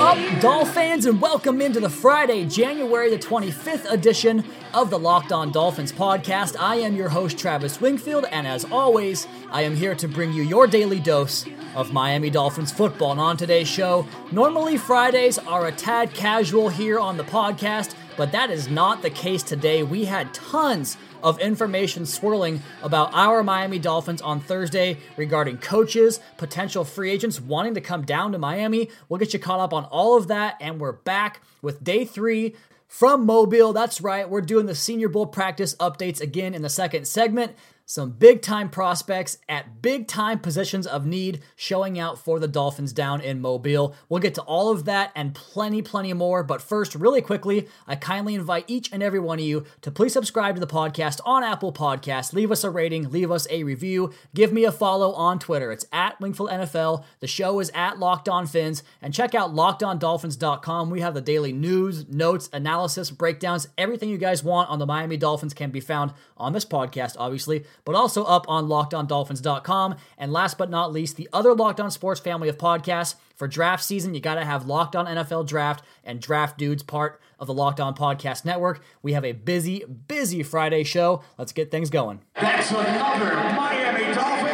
Up, Dolphins, and welcome into the Friday, January the 25th edition of the Locked On Dolphins podcast. I am your host, Travis Wingfield, and as always, I am here to bring you your daily dose of Miami Dolphins football. And on today's show, normally Fridays are a tad casual here on the podcast, but that is not the case today. We had tons of information swirling about our Miami Dolphins on Thursday regarding coaches, potential free agents wanting to come down to Miami. We'll get you caught up on all of that, and we're back with day three from Mobile. That's right, we're doing the Senior Bowl practice updates again in the second segment. Some big time prospects at big time positions of need showing out for the Dolphins down in Mobile. We'll get to all of that and plenty, plenty more. But first, really quickly, I kindly invite each and every one of you to please subscribe to the podcast on Apple Podcasts. Leave us a rating, leave us a review, give me a follow on Twitter. It's at Wingfield NFL. The show is at Locked On Fins. And check out lockedondolphins.com. We have the daily news, notes, analysis, breakdowns, everything you guys want on the Miami Dolphins can be found on this podcast, obviously but also up on lockedondolphins.com. And last but not least, the other Locked On Sports family of podcasts. For draft season, you got to have Locked On NFL Draft and Draft Dudes part of the Locked On Podcast Network. We have a busy, busy Friday show. Let's get things going. That's another Miami Dolphins.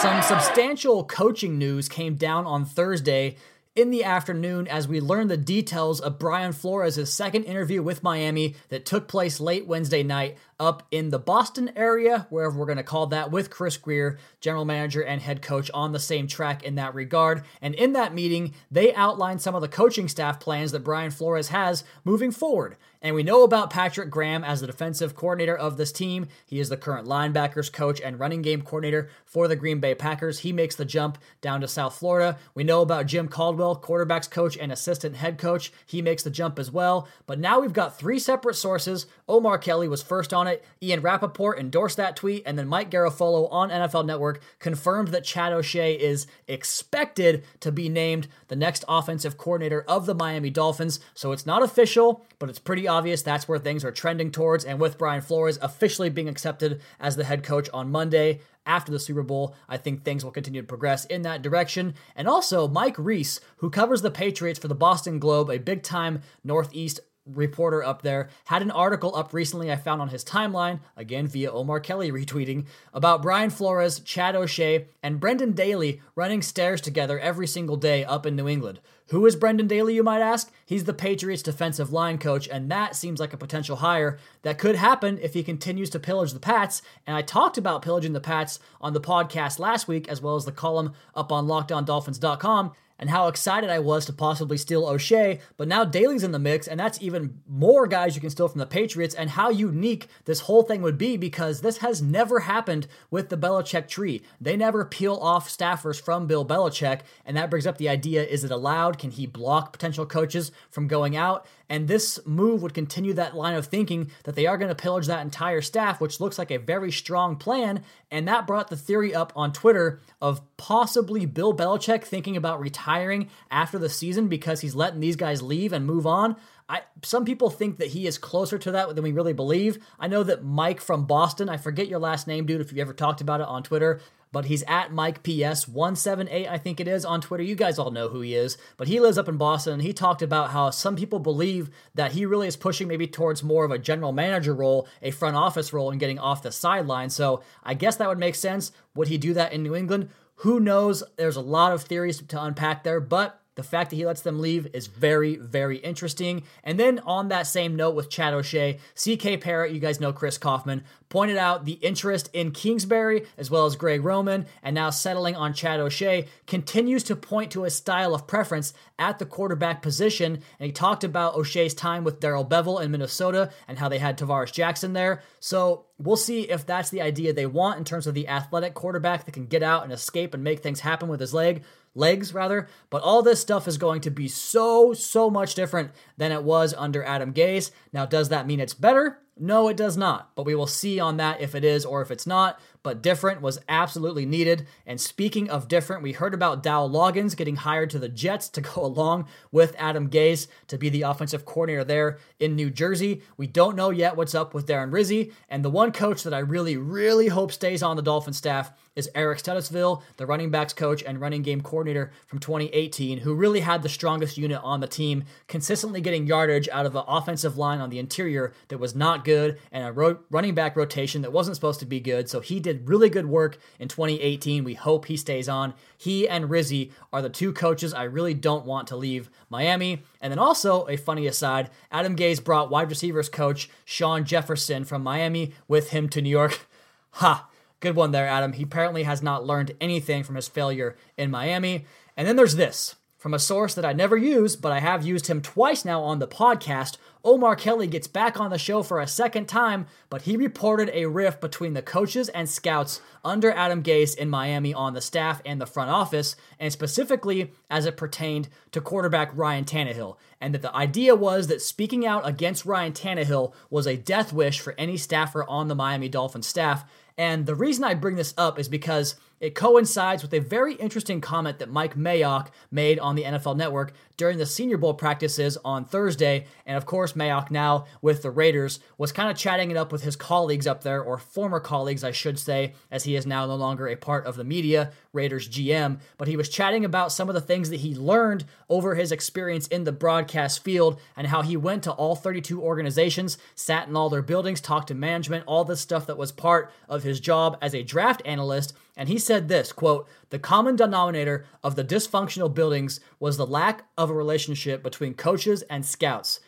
Some substantial coaching news came down on Thursday in the afternoon as we learned the details of Brian Flores' second interview with Miami that took place late Wednesday night up in the Boston area, wherever we're going to call that, with Chris Grier, general manager and head coach, on the same track in that regard. And in that meeting, they outlined some of the coaching staff plans that Brian Flores has moving forward. And we know about Patrick Graham as the defensive coordinator of this team. He is the current linebackers coach and running game coordinator for the Green Bay Packers. He makes the jump down to South Florida. We know about Jim Caldwell, quarterbacks coach and assistant head coach. He makes the jump as well. But now we've got three separate sources. Omar Kelly was first on it. Ian Rapoport endorsed that tweet, and then Mike Garafolo on NFL Network confirmed that Chad O'Shea is expected to be named the next offensive coordinator of the Miami Dolphins. So it's not official, but it's pretty obvious that's where things are trending towards. And with Brian Flores officially being accepted as the head coach on Monday, after the Super Bowl, I think things will continue to progress in that direction. And also, Mike Reiss, who covers the Patriots for the Boston Globe, a big time Northeast reporter up there had an article up recently I found on his timeline, again via Omar Kelly retweeting, about Brian Flores, Chad O'Shea, and Brendan Daly running stairs together every single day up in New England. Who is Brendan Daly, you might ask? He's the Patriots defensive line coach, and that seems like a potential hire that could happen if he continues to pillage the Pats. And I talked about pillaging the Pats on the podcast last week, as well as the column up on lockedondolphins.com and how excited I was to possibly steal O'Shea, but now Daly's in the mix, and that's even more guys you can steal from the Patriots, and how unique this whole thing would be because this has never happened with the Belichick tree. They never peel off staffers from Bill Belichick, and that brings up the idea is it allowed? Can he block potential coaches from going out? And this move would continue that line of thinking that they are going to pillage that entire staff, which looks like a very strong plan. And that brought the theory up on Twitter of possibly Bill Belichick thinking about retiring after the season because he's letting these guys leave and move on. I, some people think that he is closer to that than we really believe. I know that Mike from Boston, I forget your last name, dude, if you ever talked about it on Twitter, but he's at Mike PS 178, I think it is on Twitter. You guys all know who he is, but he lives up in Boston and he talked about how some people believe that he really is pushing maybe towards more of a general manager role, a front office role, and getting off the sideline. So I guess that would make sense. Would he do that in New England? Who knows? There's a lot of theories to unpack there, but the fact that he lets them leave is very, very interesting. And then on that same note with Chad O'Shea, CK Parrott, you guys know Chris Kouffman, pointed out the interest in Kingsbury as well as Greg Roman, and now settling on Chad O'Shea continues to point to a style of preference at the quarterback position. And he talked about O'Shea's time with Darrell Bevell in Minnesota and how they had Tarvaris Jackson there. So we'll see if that's the idea they want in terms of the athletic quarterback that can get out and escape and make things happen with his leg legs rather. But all this stuff is going to be so, so much different than it was under Adam Gase. Now, does that mean it's better? No, it does not. But we will see on that if it is or if it's not but different was absolutely needed. And speaking of different, we heard about Dow Loggains getting hired to the Jets to go along with Adam Gase to be the offensive coordinator there in New Jersey. We don't know yet what's up with Darren Rizzi. And the one coach that I really, really hope stays on the Dolphin staff is Eric Studesville, the running backs coach and running game coordinator from 2018, who really had the strongest unit on the team, consistently getting yardage out of an offensive line on the interior that was not good and a ro- running back rotation that wasn't supposed to be good. So he did did really good work in 2018. We hope he stays on. He and Rizzi are the two coaches I really don't want to leave Miami. And then also, a funny aside, Adam Gase brought wide receivers coach Shawn Jefferson from Miami with him to New York. Ha! Good one there, Adam. He apparently has not learned anything from his failure in Miami. And then there's this from a source that I never use, but I have used him twice now on the podcast Omar Kelly gets back on the show for a second time, but he reported a rift between the coaches and scouts under Adam Gase in Miami on the staff and the front office, and specifically as it pertained to quarterback Ryan Tannehill. And that the idea was that speaking out against Ryan Tannehill was a death wish for any staffer on the Miami Dolphins staff. And the reason I bring this up is because it coincides with a very interesting comment that Mike Mayock made on the NFL Network during the Senior Bowl practices on Thursday. And of course, Mayock, now with the Raiders, was kind of chatting it up with his colleagues up there, or former colleagues, I should say, as he is now no longer a part of the media, Raiders GM. But he was chatting about some of the things that he learned over his experience in the broadcast field and how he went to all 32 organizations, sat in all their buildings, talked to management, all this stuff that was part of his job as a draft analyst. And he said this quote, the common denominator of the dysfunctional buildings was the lack of a relationship between coaches and scouts.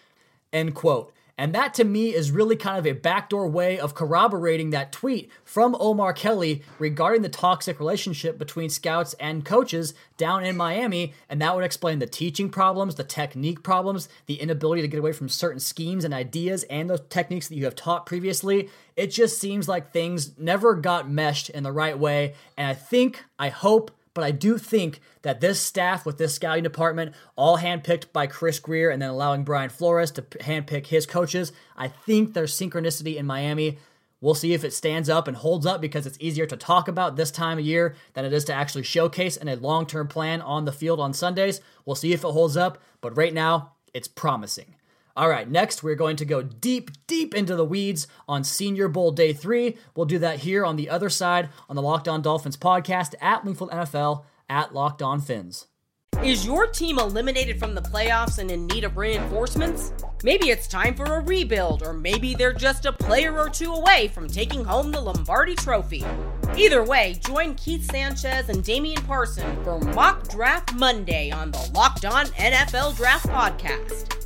End quote. And that to me is really kind of a backdoor way of corroborating that tweet from Omar Kelly regarding the toxic relationship between scouts and coaches down in Miami. And that would explain the teaching problems, the technique problems, the inability to get away from certain schemes and ideas and those techniques that you have taught previously. It just seems like things never got meshed in the right way. And I think, I hope, but I do think that this staff with this scouting department, all handpicked by Chris Grier and then allowing Brian Flores to handpick his coaches, I think there's synchronicity in Miami. We'll see if it stands up and holds up because it's easier to talk about this time of year than it is to actually showcase in a long term plan on the field on Sundays. We'll see if it holds up, but right now, it's promising. All right, next we're going to go deep, deep into the weeds on Senior Bowl Day 3. We'll do that here on the other side on the Locked On Dolphins podcast at Wingfield NFL at Locked On Fins. Is your team eliminated from the playoffs and in need of reinforcements? Maybe it's time for a rebuild, or maybe they're just a player or two away from taking home the Lombardi Trophy. Either way, join Keith Sanchez and Damian Parson for Mock Draft Monday on the Locked On NFL Draft Podcast.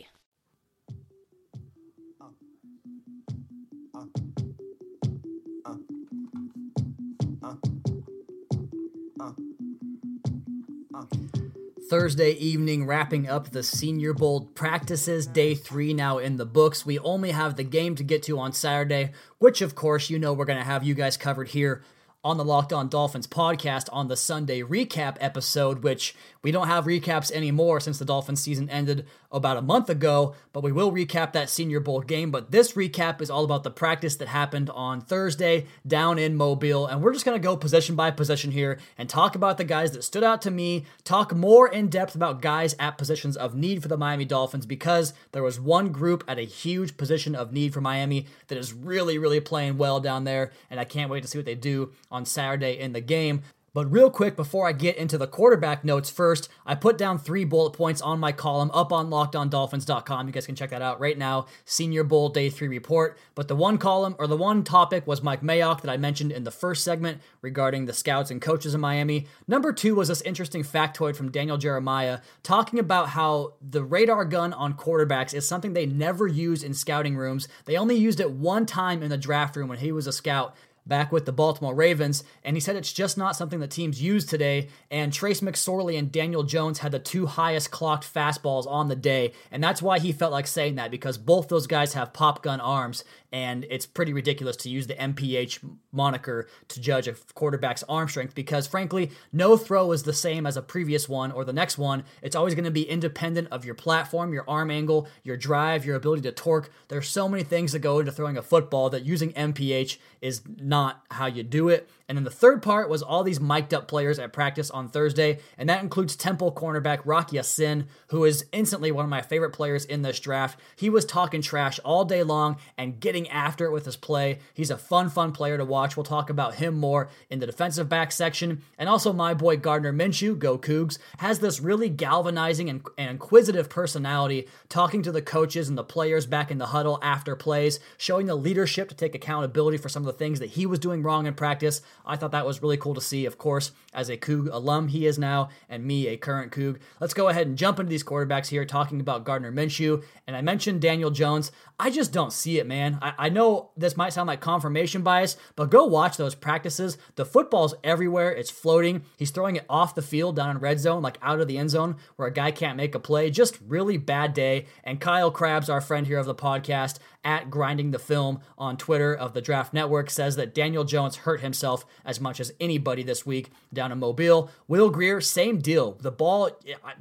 Thursday evening, wrapping up the Senior Bowl practices. Day three now in the books. We only have the game to get to on Saturday, which, of course, you know we're going to have you guys covered here on the Locked On Dolphins podcast on the Sunday recap episode, which we don't have recaps anymore since the Dolphins season ended about a month ago, but we will recap that Senior Bowl game. But this recap is all about the practice that happened on Thursday down in Mobile. And we're just going to go position by position here and talk about the guys that stood out to me, talk more in depth about guys at positions of need for the Miami Dolphins because there was one group at a huge position of need for Miami that is really, really playing well down there. And I can't wait to see what they do on Saturday in the game. But real quick, before I get into the quarterback notes first, I put down three bullet points on my column up on lockedondolphins.com. You guys can check that out right now. Senior Bowl Day 3 report. But the one column or the one topic was Mike Mayock that I mentioned in the first segment regarding the scouts and coaches in Miami. Number two was this interesting factoid from Daniel Jeremiah talking about how the radar gun on quarterbacks is something they never use in scouting rooms. They only used it one time in the draft room when he was a scout back with the Baltimore Ravens, and he said it's just not something that teams use today. And Trace McSorley and Daniel Jones had the two highest clocked fastballs on the day, and that's why he felt like saying that because both those guys have pop gun arms, and it's pretty ridiculous to use the MPH moniker to judge a quarterback's arm strength because, frankly, no throw is the same as a previous one or the next one. It's always going to be independent of your platform, your arm angle, your drive, your ability to torque. There's so many things that go into throwing a football that using MPH is not how you do it. And then the third part was all these mic'd up players at practice on Thursday, and that includes Temple cornerback Rock Ya-Sin, who is instantly one of my favorite players in this draft. He was talking trash all day long and getting after it with his play. He's a fun, fun player to watch. We'll talk about him more in the defensive back section. And also, my boy Gardner Minshew, go Cougs, has this really galvanizing and, and inquisitive personality, talking to the coaches and the players back in the huddle after plays, showing the leadership to take accountability for some of the things that he was doing wrong in practice. I thought that was really cool to see. Of course, as a Coug alum, he is now, and me, a current Coug. Let's go ahead and jump into these quarterbacks here, talking about Gardner Minshew. And I mentioned Daniel Jones. I just don't see it, man. I, I know this might sound like confirmation bias, but go watch those practices. The football's everywhere, it's floating. He's throwing it off the field down in red zone, like out of the end zone, where a guy can't make a play. Just really bad day. And Kyle Crabbs, our friend here of the podcast, at Grinding the Film on Twitter of the Draft Network says that Daniel Jones hurt himself as much as anybody this week down in Mobile. Will Grier, same deal. The ball,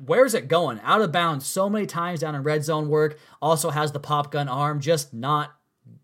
where's it going? Out of bounds so many times down in red zone work. Also has the pop gun arm, just not.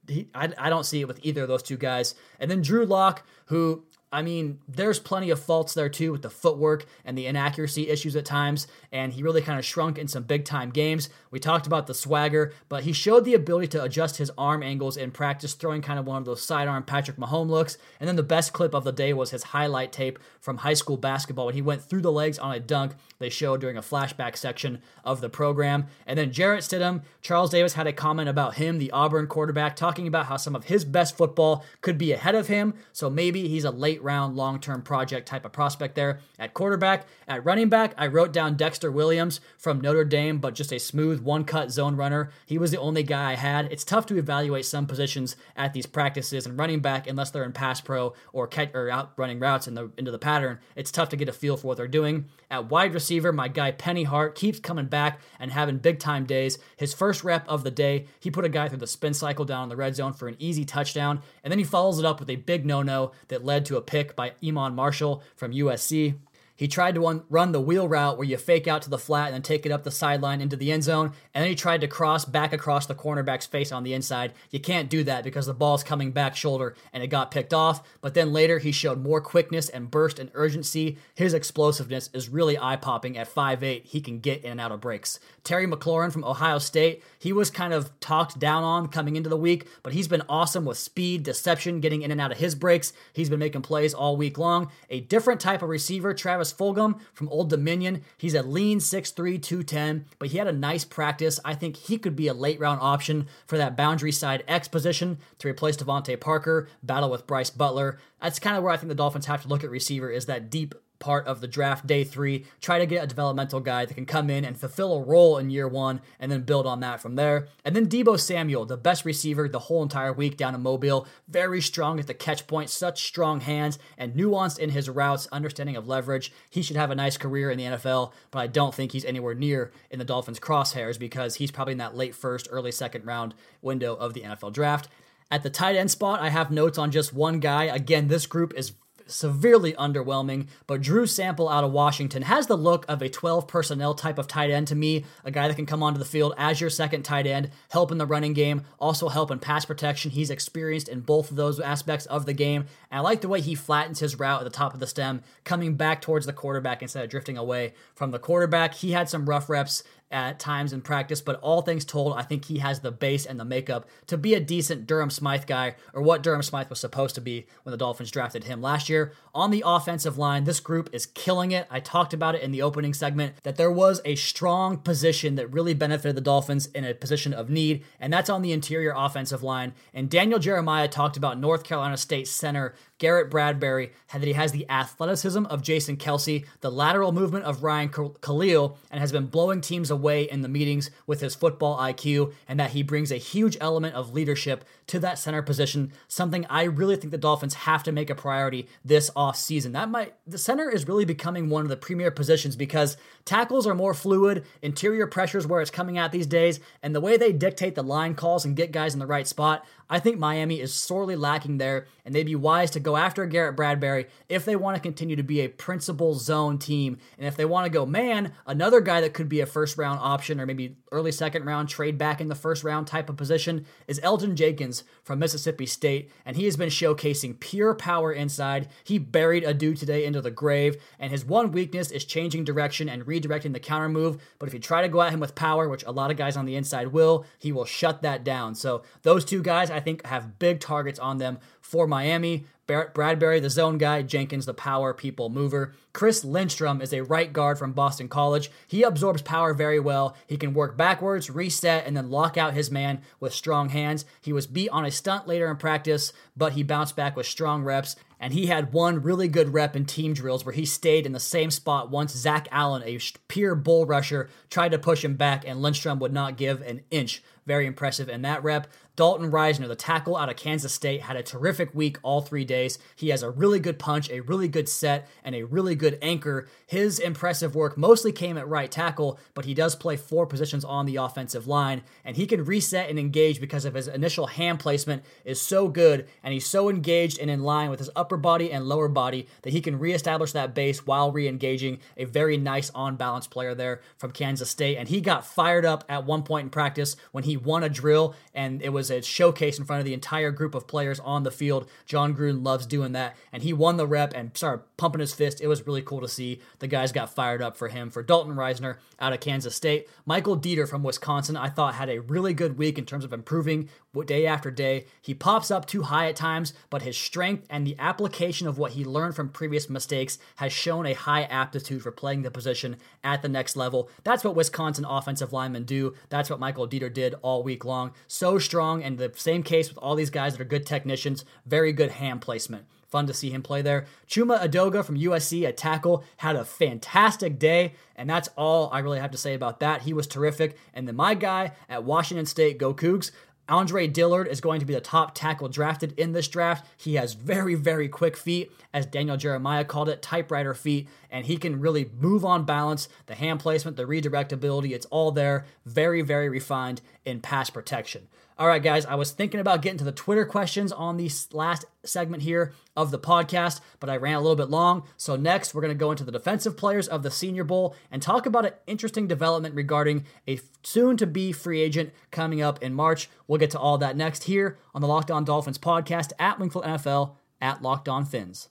He, I, I don't see it with either of those two guys. And then Drew Lock, who I mean, there's plenty of faults there too with the footwork and the inaccuracy issues at times, and he really kind of shrunk in some big time games. We talked about the swagger, but he showed the ability to adjust his arm angles in practice, throwing kind of one of those sidearm Patrick Mahomes looks. And then the best clip of the day was his highlight tape from high school basketball when he went through the legs on a dunk they showed during a flashback section of the program. And then Jarrett Stidham, Charles Davis had a comment about him, the Auburn quarterback, talking about how some of his best football could be ahead of him. So maybe he's a late round, long term project type of prospect there at quarterback. At running back, I wrote down Dexter Williams from Notre Dame, but just a smooth one cut zone runner. He was the only guy I had. It's tough to evaluate some positions at these practices and running back unless they're in pass pro or catch or out running routes in the, into the pattern. It's tough to get a feel for what they're doing. At wide receiver, my guy Penny Hart keeps coming back and having big time days. His first rep of the day, he put a guy through the spin cycle down in the red zone for an easy touchdown, and then he follows it up with a big no no that led to a pick by Iman Marshall from USC. He tried to run the wheel route where you fake out to the flat and then take it up the sideline into the end zone. And then he tried to cross back across the cornerback's face on the inside. You can't do that because the ball's coming back shoulder and it got picked off. But then later he showed more quickness and burst and urgency. His explosiveness is really eye popping at 5'8. He can get in and out of breaks. Terry McLaurin from Ohio State, he was kind of talked down on coming into the week, but he's been awesome with speed, deception, getting in and out of his breaks. He's been making plays all week long. A different type of receiver, Travis Fulgham from Old Dominion. He's a lean 6'3, 210, but he had a nice practice. I think he could be a late round option for that boundary side X position to replace DeVante Parker, battle with Brice Butler. That's kind of where I think the Dolphins have to look at receiver is that deep part of the draft day three. Try to get a developmental guy that can come in and fulfill a role in year one and then build on that from there. And then Deebo Samuel, the best receiver the whole entire week down in Mobile. Very strong at the catch point, such strong hands and nuanced in his routes, understanding of leverage. He should have a nice career in the NFL, but I don't think he's anywhere near in the Dolphins' crosshairs because he's probably in that late first, early second round window of the NFL draft. At the tight end spot, I have notes on just one guy. Again, this group is severely underwhelming. But Drew Sample out of Washington has the look of a 12 personnel type of tight end to me, a guy that can come onto the field as your second tight end, help in the running game, also help in pass protection. He's experienced in both of those aspects of the game. And I like the way he flattens his route at the top of the stem, coming back towards the quarterback instead of drifting away from the quarterback. He had some rough reps at times in practice, but all things told, I think he has the base and the makeup to be a decent Durham Smythe guy, or what Durham Smythe was supposed to be when the Dolphins drafted him last year. On the offensive line, this group is killing it. I talked about it in the opening segment that there was a strong position that really benefited the Dolphins in a position of need, and that's on the interior offensive line. And Daniel Jeremiah talked about North Carolina State center Garrett Bradbury, that he has the athleticism of Jason Kelce, the lateral movement of Ryan Kalil, and has been blowing teams away in the meetings with his football IQ, and that he brings a huge element of leadership to that center position, something I really think the Dolphins have to make a priority this offseason. That might the center is really becoming one of the premier positions because tackles are more fluid, interior pressures where it's coming at these days, and the way they dictate the line calls and get guys in the right spot, I think Miami is sorely lacking there, and they'd be wise to go after Garrett Bradbury if they want to continue to be a principal zone team. And if they want to go, man, another guy that could be a first round option or maybe early second round trade back in the first round type of position is Elgton Jenkins from Mississippi State, and he has been showcasing pure power inside. He buried a dude today into the grave, and his one weakness is changing direction and redirecting the counter move. But if you try to go at him with power, which a lot of guys on the inside will, he will shut that down. So those two guys, I think, have big targets on them for Miami. Bradbury, the zone guy, Jenkins, the power people mover. Chris Lindstrom is a right guard from Boston College. He absorbs power very well. He can work backwards, reset, and then lock out his man with strong hands. He was beat on a stunt later in practice, but he bounced back with strong reps. And he had one really good rep in team drills where he stayed in the same spot once Zach Allen, a pure bull rusher, tried to push him back, and Lindstrom would not give an inch. Very impressive in that rep. Dalton Risner, the tackle out of Kansas State, had a terrific week all three days. He has a really good punch, a really good set, and a really good anchor. His impressive work mostly came at right tackle, but he does play four positions on the offensive line, and he can reset and engage because of his initial hand placement is so good, and he's so engaged and in line with his upper body and lower body that he can reestablish that base while re-engaging. A very nice on-balance player there from Kansas State, and he got fired up at one point in practice when he won a drill, and it was was a showcase in front of the entire group of players on the field. Jon Gruden loves doing that, and he won the rep and started pumping his fist. It was really cool to see. The guys got fired up for him. For Dalton Risner out of Kansas State, Michael Deiter from Wisconsin, I thought had a really good week in terms of improving day after day. He pops up too high at times, but his strength and the application of what he learned from previous mistakes has shown a high aptitude for playing the position at the next level. That's what Wisconsin offensive linemen do. That's what Michael Deiter did all week long. So strong, and the same case with all these guys that are good technicians, very good hand placement. Fun to see him play there. Chuma Edoga from USC a tackle had a fantastic day, and that's all I really have to say about that. He was terrific. And then my guy at Washington State, Go Cougs, Andre Dillard is going to be the top tackle drafted in this draft. He has very, very quick feet, as Daniel Jeremiah called it, typewriter feet, and he can really move on balance. The hand placement, the redirect ability, it's all there. Very, very refined in pass protection. All right, guys, I was thinking about getting to the Twitter questions on the last segment here of the podcast, but I ran a little bit long. So, next, we're going to go into the defensive players of the Senior Bowl and talk about an interesting development regarding a soon to be free agent coming up in March. We'll get to all that next here on the Locked On Dolphins podcast at Wingfield NFL at Locked On Fins.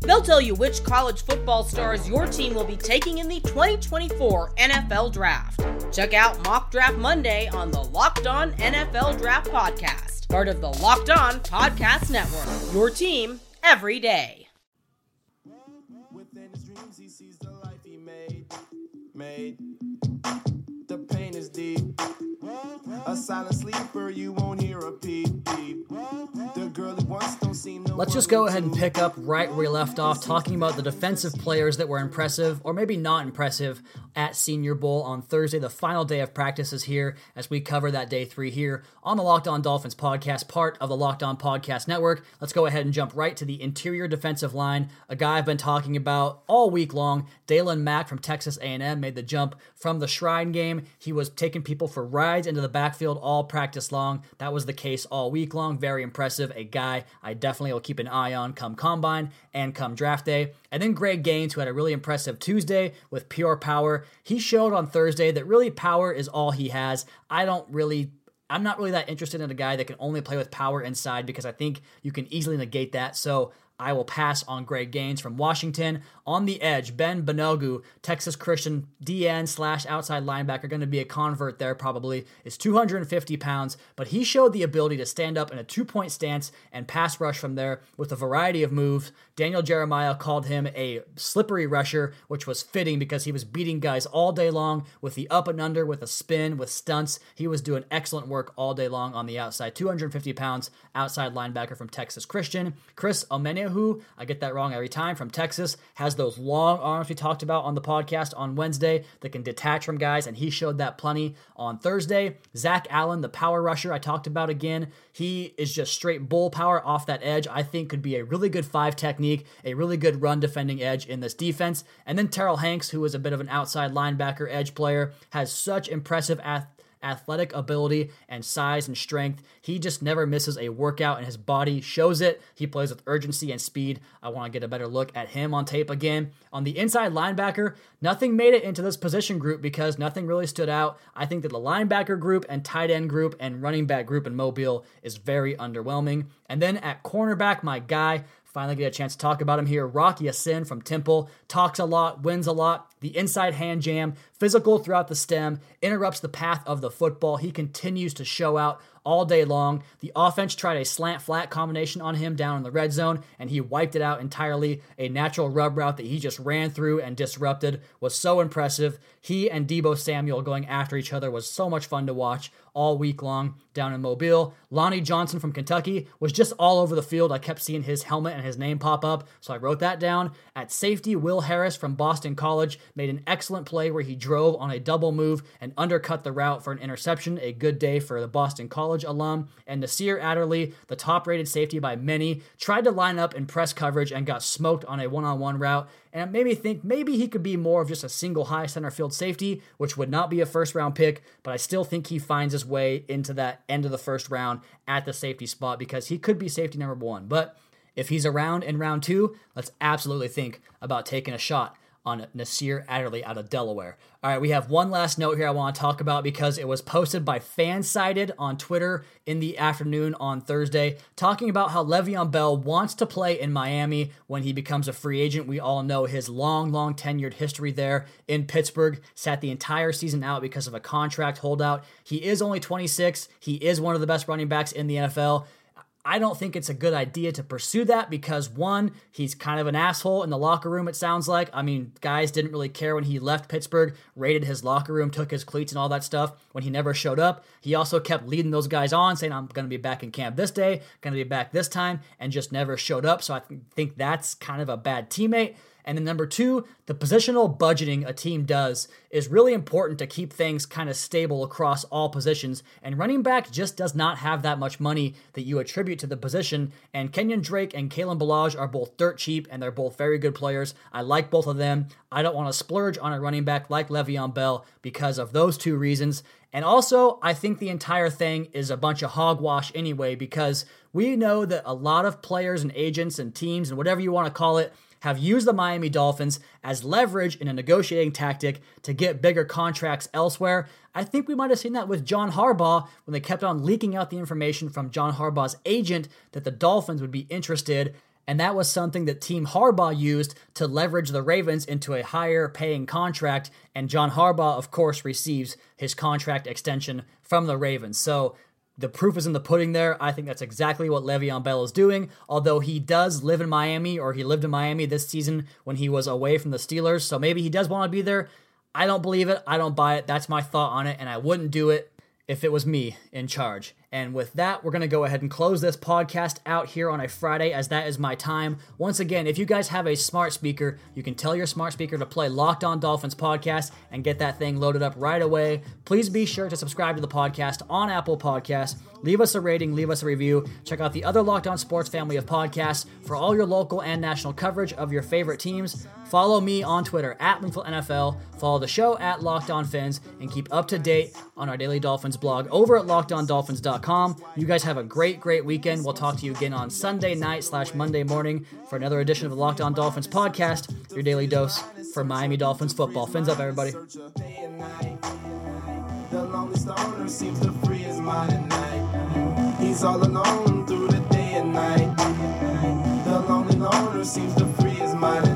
They'll tell you which college football stars your team will be taking in the 2024 NFL Draft. Check out Mock Draft Monday on the Locked On NFL Draft Podcast, part of the Locked On Podcast Network. Your team every day. Within his dreams, he sees the life he made. Made. The pain is deep. A silent sleeper, you won't hear a peep peep. The girl he wants don't seem Let's just go ahead and pick up right where we left off, talking about the defensive players that were impressive, or maybe not impressive, at Senior Bowl on Thursday. The final day of practices here as we cover that day three here on the Locked On Dolphins podcast, part of the Locked On Podcast Network. Let's go ahead and jump right to the interior defensive line, a guy I've been talking about all week long. Daylon Mack from Texas A&M made the jump from the Shrine game. He was taking people for rides into the backfield all practice long. That was the case all week long. Very impressive. A guy I definitely will keep an eye on come combine and come draft day. And then Greg Gaines, who had a really impressive Tuesday with pure power. He showed on Thursday that really power is all he has. I don't really I'm not really that interested in a guy that can only play with power inside because I think you can easily negate that. So I will pass on Greg Gaines from Washington. On the edge, Ben Banogu, Texas Christian DN slash outside linebacker, going to be a convert there probably, is 250 pounds, but he showed the ability to stand up in a two point stance and pass rush from there with a variety of moves. Daniel Jeremiah called him a slippery rusher, which was fitting because he was beating guys all day long with the up and under, with a spin, with stunts. He was doing excellent work all day long on the outside. 250 pounds outside linebacker from Texas Christian. Chris Omenihu, I get that wrong every time, from Texas, has those long arms we talked about on the podcast on Wednesday that can detach from guys, and he showed that plenty on Thursday. Zach Allen, the power rusher I talked about again, he is just straight bull power off that edge. I think could be a really good five technique, a really good run defending edge in this defense. And then Terrill Hanks, who is a bit of an outside linebacker edge player, has such impressive ath- athletic ability and size and strength. He just never misses a workout, and his body shows it. He plays with urgency and speed. I want to get a better look at him on tape again. On the inside linebacker, nothing made it into this position group because nothing really stood out. I think that the linebacker group and tight end group and running back group in Mobile is very underwhelming. And then at cornerback, my guy, Finally, get a chance to talk about him here. Rocky Ya-Sin from Temple talks a lot, wins a lot. The inside hand jam, physical throughout the stem, interrupts the path of the football. He continues to show out all day long. The offense tried a slant flat combination on him down in the red zone, and he wiped it out entirely. A natural rub route that he just ran through and disrupted was so impressive. He and Deebo Samuel going after each other was so much fun to watch all week long down in Mobile. Lonnie Johnson from Kentucky was just all over the field. I kept seeing his helmet and his name pop up, so I wrote that down. At safety, Will Harris from Boston College made an excellent play where he drove on a double move and undercut the route for an interception. A good day for the Boston College alum. And Nasir Adderley, the top rated safety by many, tried to line up in press coverage and got smoked on a one on one route. And it made me think maybe he could be more of just a single high center field safety, which would not be a first round pick, but I still think he finds his way into that end of the first round at the safety spot because he could be safety number one. But if he's around in round two, let's absolutely think about taking a shot on Nasir Adderley out of Delaware. All right, we have one last note here I want to talk about because it was posted by Fansided on Twitter in the afternoon on Thursday, talking about how Le'Veon Bell wants to play in Miami when he becomes a free agent. We all know his long, long tenured history there in Pittsburgh, sat the entire season out because of a contract holdout. He is only 26. He is one of the best running backs in the NFL. I don't think it's a good idea to pursue that because one, he's kind of an asshole in the locker room, it sounds like. I mean, guys didn't really care when he left Pittsburgh, raided his locker room, took his cleats and all that stuff when he never showed up. He also kept leading those guys on, saying, I'm going to be back in camp this day, going to be back this time, and just never showed up. So I think that's kind of a bad teammate. And then number two, the positional budgeting a team does is really important to keep things kind of stable across all positions. And running back just does not have that much money that you attribute to the position. And Kenyon Drake and Kalen Ballage are both dirt cheap and they're both very good players. I like both of them. I don't want to splurge on a running back like Le'Veon Bell because of those two reasons. And also, I think the entire thing is a bunch of hogwash anyway, because we know that a lot of players and agents and teams and whatever you want to call it have used the Miami Dolphins as leverage in a negotiating tactic to get bigger contracts elsewhere. I think we might have seen that with John Harbaugh when they kept on leaking out the information from John Harbaugh's agent that the Dolphins would be interested And that was something that Team Harbaugh used to leverage the Ravens into a higher paying contract. And John Harbaugh, of course, receives his contract extension from the Ravens. So the proof is in the pudding there. I think that's exactly what Le'Veon Bell is doing. Although he does live in Miami, or he lived in Miami this season when he was away from the Steelers. So maybe he does want to be there. I don't believe it. I don't buy it. That's my thought on it. And I wouldn't do it if it was me in charge. And with that, we're going to go ahead and close this podcast out here on a Friday, as that is my time. Once again, if you guys have a smart speaker, you can tell your smart speaker to play Locked On Dolphins podcast and get that thing loaded up right away. Please be sure to subscribe to the podcast on Apple Podcasts. Leave us a rating, leave us a review. Check out the other Locked On Sports family of podcasts for all your local and national coverage of your favorite teams. Follow me on Twitter at Wingfield NFL. Follow the show at Locked On Fins and keep up to date on our Daily Dolphins blog over at LockedOnDolphins.com. You guys have a great, great weekend. We'll talk to you again on Sunday night slash Monday morning for another edition of the Locked On Dolphins podcast, your daily dose for Miami Dolphins football. Fins up, everybody. The longest owner seems to free his mind at night. He's all alone through the day and night. The lonely loner seems to free his mind